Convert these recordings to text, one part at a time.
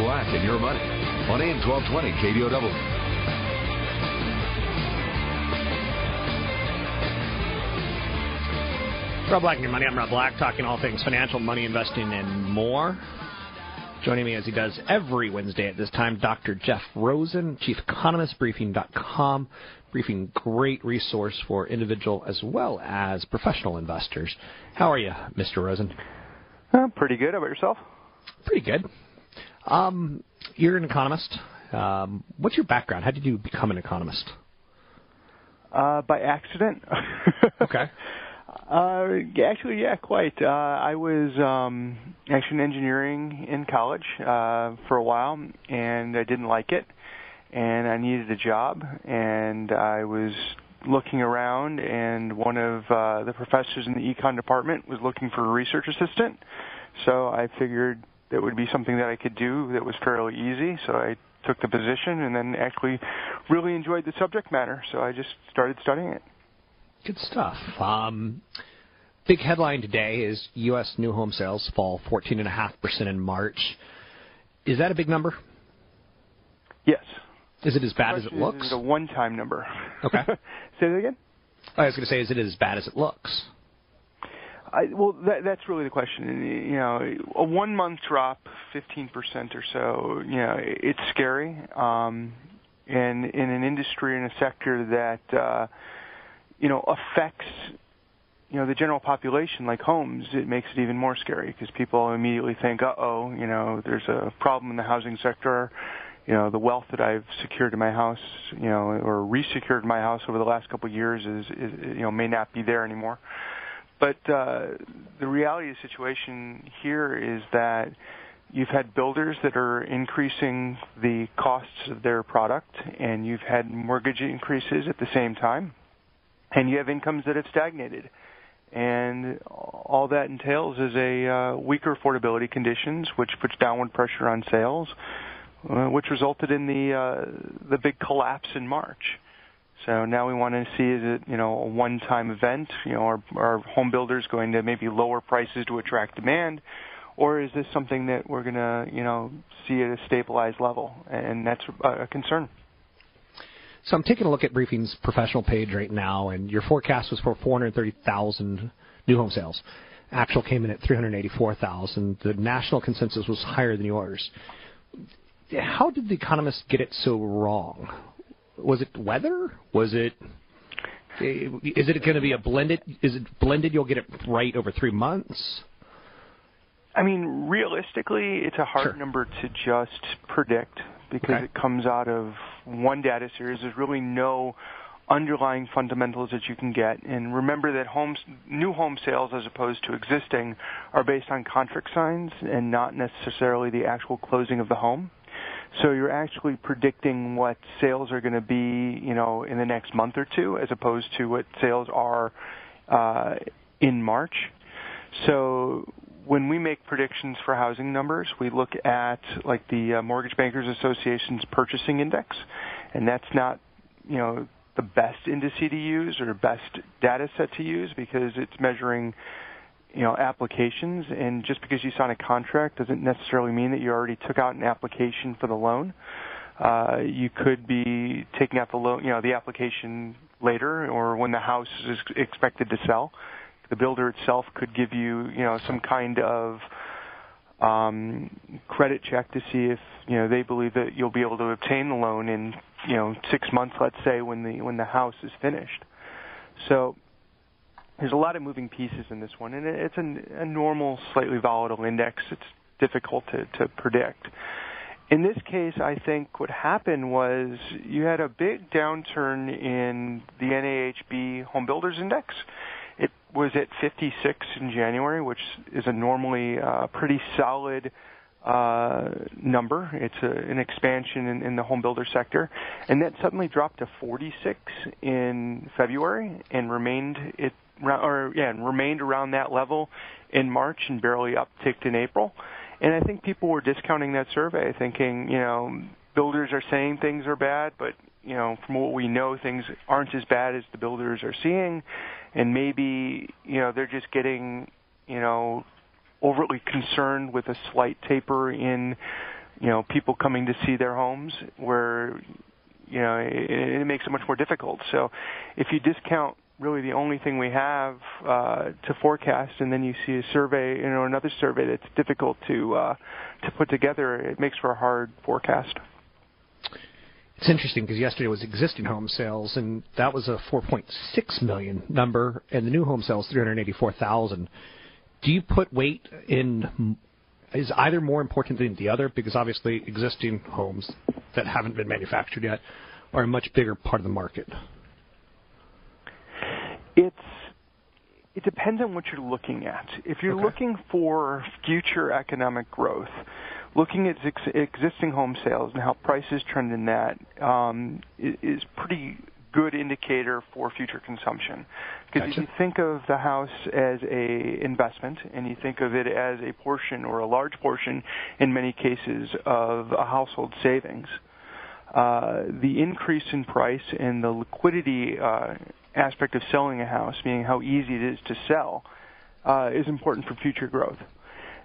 Black and Your Money on AM 1220 KDOW. Rob Black and Your Money. I'm Rob Black, talking all things financial, money, investing, and more. Joining me as he does every Wednesday at this time, Dr. Jeff Rosen, Chief Economist, Briefing.com. Briefing, great resource for individual as well as professional investors. How are you, Mr. Rosen? Uh, pretty good. How about yourself? Pretty good. Um, you're an economist. Um, what's your background? How did you become an economist? Uh, by accident. okay. Uh, actually, yeah, quite. Uh, I was um, actually in engineering in college uh, for a while, and I didn't like it, and I needed a job, and I was looking around, and one of uh, the professors in the econ department was looking for a research assistant, so I figured that would be something that I could do that was fairly easy, so I took the position, and then actually really enjoyed the subject matter, so I just started studying it. Good stuff. Um, big headline today is U.S. new home sales fall 14.5% in March. Is that a big number? Yes. Is it as bad as it looks? It's a one-time number. Okay. Say that again. I was going to say, is it as bad as it looks? I, well, that, that's really the question. You know, a one-month drop, 15% or so. You know, it's scary. Um, and in an industry in a sector that uh, you know, affects you know the general population like homes, it makes it even more scary because people immediately think, "Uh oh, you know, there's a problem in the housing sector." You know, the wealth that I've secured in my house, you know, or resecured my house over the last couple of years is, is you know, may not be there anymore. But uh, the reality of the situation here is that you've had builders that are increasing the costs of their product, and you've had mortgage increases at the same time and you have incomes that have stagnated. And all that entails is a uh, weaker affordability conditions, which puts downward pressure on sales, uh, which resulted in the uh, the big collapse in March. So now we want to see is it you know a one-time event? You know, are, are home builders going to maybe lower prices to attract demand, or is this something that we're going to you know see at a stabilized level? And that's a concern. So I'm taking a look at Briefing's professional page right now, and your forecast was for 430,000 new home sales. Actual came in at 384,000. The national consensus was higher than yours. How did the economists get it so wrong? Was it weather? Was it? Is it going to be a blended? Is it blended? You'll get it right over three months. I mean, realistically, it's a hard Sure. number to just predict because Okay. it comes out of one data series. There's really no underlying fundamentals that you can get. And remember that homes, new home sales as opposed to existing are based on contract signs and not necessarily the actual closing of the home. So you're actually predicting what sales are going to be, you know, in the next month or two, as opposed to what sales are uh, in March. So when we make predictions for housing numbers, we look at like the uh, Mortgage Bankers Association's purchasing index, and that's not, you know, the best indice to use or best data set to use because it's measuring, you know, applications. And just because you sign a contract doesn't necessarily mean that you already took out an application for the loan. Uh, you could be taking out the loan, you know, the application later or when the house is expected to sell the builder itself could give you, you know, some kind of um, credit check to see if you know they believe that you'll be able to obtain the loan in you know six months, let's say, when the when the house is finished. So there's a lot of moving pieces in this one, and it's a, a normal, slightly volatile index. It's difficult to, to predict. in this case, I think what happened was you had a big downturn in the NAHB Home Builders Index. It was at 56 in January, which is a normally uh, pretty solid uh, number. It's a, an expansion in, in the home builder sector, and that suddenly dropped to 46 in February and remained it or yeah, and remained around that level in March and barely upticked in April. And I think people were discounting that survey, thinking, you know, builders are saying things are bad, but you know, from what we know, things aren't as bad as the builders are seeing, and maybe you know they're just getting, you know, overly concerned with a slight taper in, you know, people coming to see their homes, where you know it, it makes it much more difficult. So, if you discount really the only thing we have uh, to forecast, and then you see a survey, you know, another survey that's difficult to uh, to put together. It makes for a hard forecast. It's interesting because yesterday was existing home sales, and that was a 4.6 million number, and the new home sales 384,000. Do you put weight in? Is either more important than the other? Because obviously, existing homes that haven't been manufactured yet are a much bigger part of the market. It's it depends on what you're looking at. If you're okay. looking for future economic growth, looking at ex- existing home sales and how prices trend in that um, is pretty good indicator for future consumption. Because gotcha. if you think of the house as a investment and you think of it as a portion or a large portion in many cases of a household savings, uh, the increase in price and the liquidity uh, aspect of selling a house, meaning how easy it is to sell, uh, is important for future growth.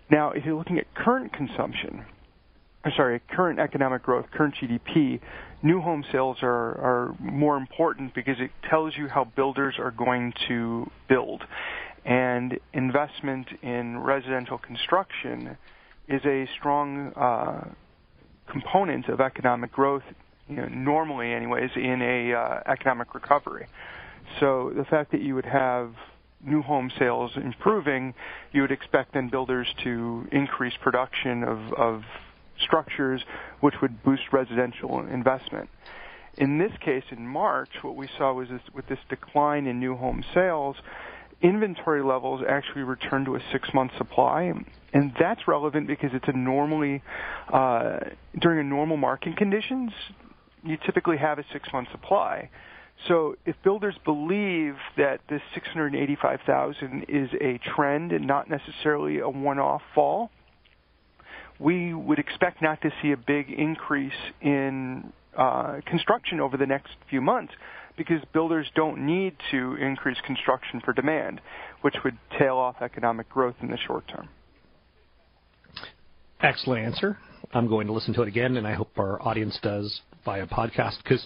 Now, if you're looking at current consumption, or sorry, current economic growth, current GDP, new home sales are, are more important because it tells you how builders are going to build. And investment in residential construction is a strong uh, component of economic growth, you know, normally, anyways, in a uh, economic recovery. So the fact that you would have new home sales improving, you would expect then builders to increase production of, of structures, which would boost residential investment. In this case, in March, what we saw was this, with this decline in new home sales, inventory levels actually returned to a six-month supply, and that's relevant because it's a normally uh, during a normal market conditions, you typically have a six-month supply. So if builders believe that this 685,000 is a trend and not necessarily a one-off fall, we would expect not to see a big increase in uh, construction over the next few months because builders don't need to increase construction for demand, which would tail off economic growth in the short term. Excellent answer. I'm going to listen to it again, and I hope our audience does via podcast because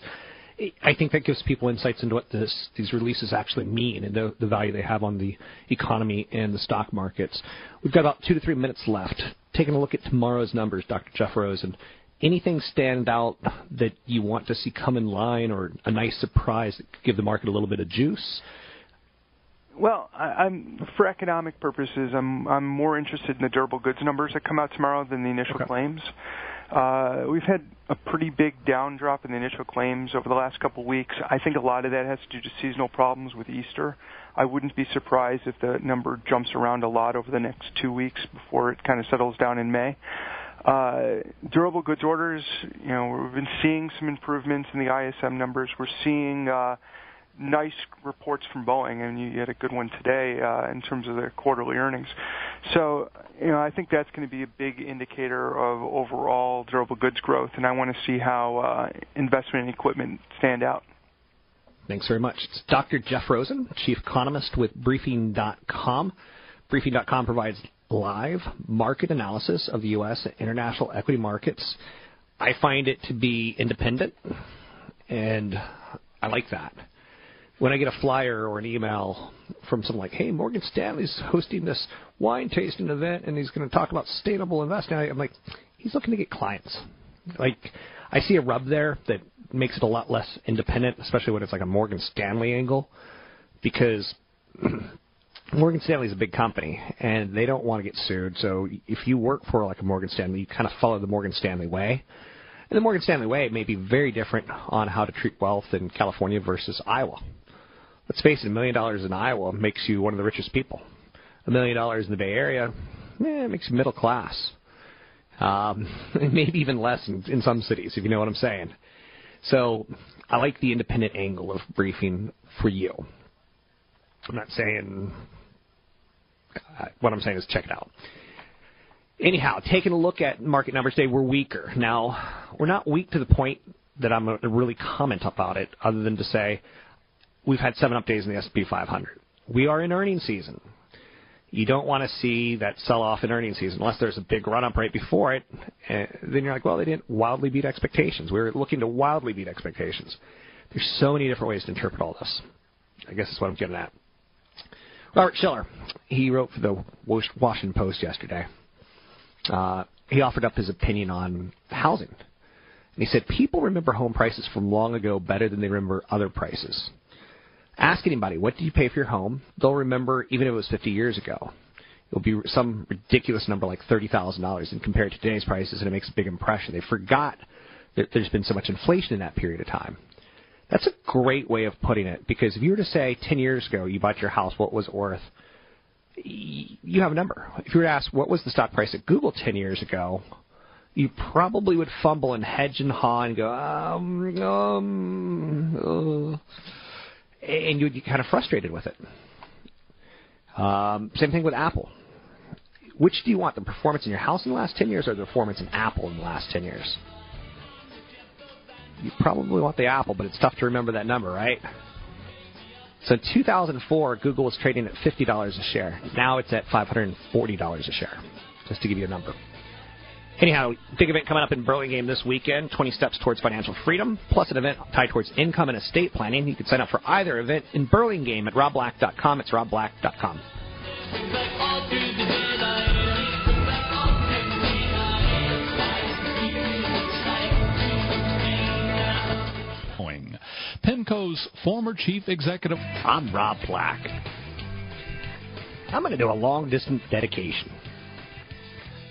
I think that gives people insights into what this, these releases actually mean and the, the value they have on the economy and the stock markets. We've got about two to three minutes left. Taking a look at tomorrow's numbers, Dr. Jeff Rosen. Anything stand out that you want to see come in line or a nice surprise that could give the market a little bit of juice? Well, I, I'm for economic purposes, I'm I'm more interested in the durable goods numbers that come out tomorrow than the initial okay. claims. Uh, we've had a pretty big down drop in the initial claims over the last couple of weeks. I think a lot of that has to do to seasonal problems with Easter. I wouldn't be surprised if the number jumps around a lot over the next two weeks before it kind of settles down in May. Uh, durable goods orders, you know, we've been seeing some improvements in the ISM numbers. We're seeing uh, nice reports from Boeing, and you had a good one today uh, in terms of their quarterly earnings. So, you know, I think that's going to be a big indicator of overall durable goods growth, and I want to see how uh, investment in equipment stand out. Thanks very much. It's Dr. Jeff Rosen, Chief Economist with Briefing.com. Briefing.com provides live market analysis of the U.S. and international equity markets. I find it to be independent, and I like that when I get a flyer or an email from someone like, "Hey, Morgan Stanley's hosting this wine tasting event, and he's going to talk about sustainable investing," I'm like, he's looking to get clients. Like, I see a rub there that makes it a lot less independent, especially when it's like a Morgan Stanley angle, because Morgan Stanley is a big company, and they don't want to get sued. So if you work for like a Morgan Stanley, you kind of follow the Morgan Stanley way. And the Morgan Stanley way may be very different on how to treat wealth in California versus Iowa. Let's face it, a million dollars in Iowa makes you one of the richest people. A million dollars in the Bay Area, eh, makes you middle class. Um, maybe even less in, in some cities, if you know what I'm saying. So I like the independent angle of briefing for you. I'm not saying uh, what I'm saying is check it out. Anyhow, taking a look at market numbers today, we're weaker. Now, we're not weak to the point that I'm going to really comment about it, other than to say we've had seven up days in the S&P 500. We are in earnings season. You don't want to see that sell-off in earnings season unless there's a big run-up right before it. Uh, then you're like, well, they didn't wildly beat expectations. We were looking to wildly beat expectations. There's so many different ways to interpret all this. I guess that's what I'm getting at. Robert Shiller, he wrote for the Washington Post yesterday. Uh, he offered up his opinion on housing. And he said, People remember home prices from long ago better than they remember other prices. Ask anybody, what did you pay for your home? They'll remember even if it was 50 years ago. It'll be some ridiculous number like $30,000 and compared to today's prices, and it makes a big impression. They forgot that there's been so much inflation in that period of time. That's a great way of putting it because if you were to say 10 years ago you bought your house, what was it worth? You have a number. If you were to ask what was the stock price at Google 10 years ago, you probably would fumble and hedge and haw and go, um, um, uh, and you'd get kind of frustrated with it. Um, same thing with Apple. Which do you want, the performance in your house in the last 10 years or the performance in Apple in the last 10 years? you probably want the Apple, but it's tough to remember that number, right? So in 2004, Google was trading at $50 a share. Now it's at $540 a share, just to give you a number. Anyhow, big event coming up in Burlingame this weekend 20 steps towards financial freedom, plus an event tied towards income and estate planning. You can sign up for either event in Burlingame at robblack.com. It's robblack.com. PIMCO's former chief executive. I'm Rob Black. I'm going to do a long distance dedication.